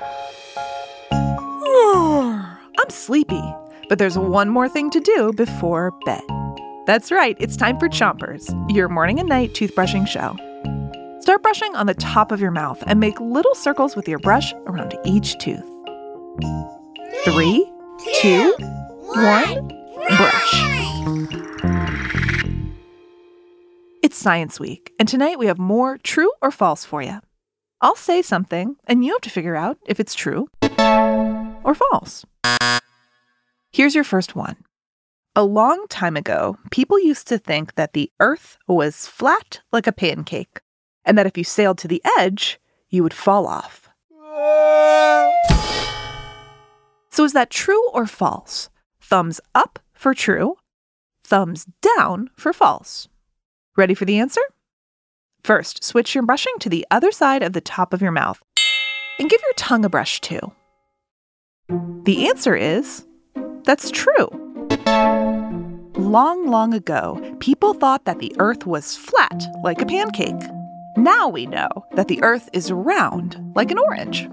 I'm sleepy, but there's one more thing to do before bed. That's right, it's time for Chompers, your morning and night toothbrushing show. Start brushing on the top of your mouth and make little circles with your brush around each tooth. Three, two, one, brush. It's Science Week, and tonight we have more true or false for you. I'll say something, and you have to figure out if it's true or false. Here's your first one. A long time ago, people used to think that the Earth was flat like a pancake, and that if you sailed to the edge, you would fall off. So is that true or false? Thumbs up for true, thumbs down for false. Ready for the answer? First, switch your brushing to the other side of the top of your mouth and give your tongue a brush too. The answer is that's true. Long, long ago, people thought that the earth was flat like a pancake. Now we know that the earth is round like an orange.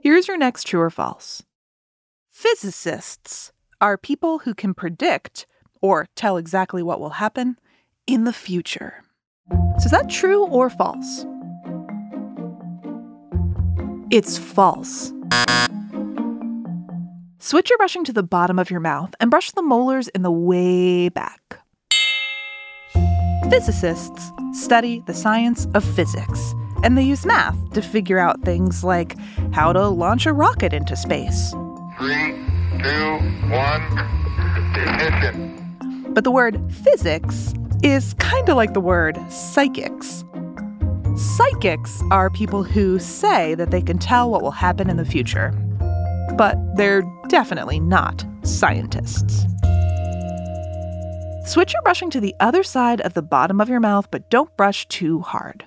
Here's your next true or false. Physicists are people who can predict or tell exactly what will happen in the future. So, is that true or false? It's false. Switch your brushing to the bottom of your mouth and brush the molars in the way back. Physicists study the science of physics, and they use math to figure out things like how to launch a rocket into space. Three, two, one, ignition. But the word physics is kind of like the word psychics. Psychics are people who say that they can tell what will happen in the future, but they're definitely not scientists. Switch your brushing to the other side of the bottom of your mouth, but don't brush too hard.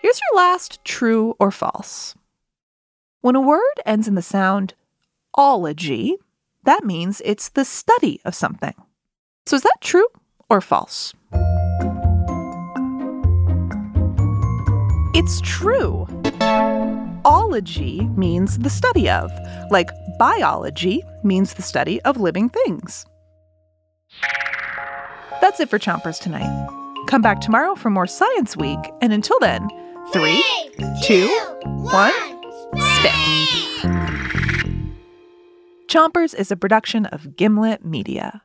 Here's your last true or false. When a word ends in the sound ology, that means it's the study of something. So is that true or false? It's true. Ology means the study of, like biology means the study of living things. That's it for Chompers tonight. Come back tomorrow for more Science Week, and until then, three, two, one, spit. Chompers is a production of Gimlet Media.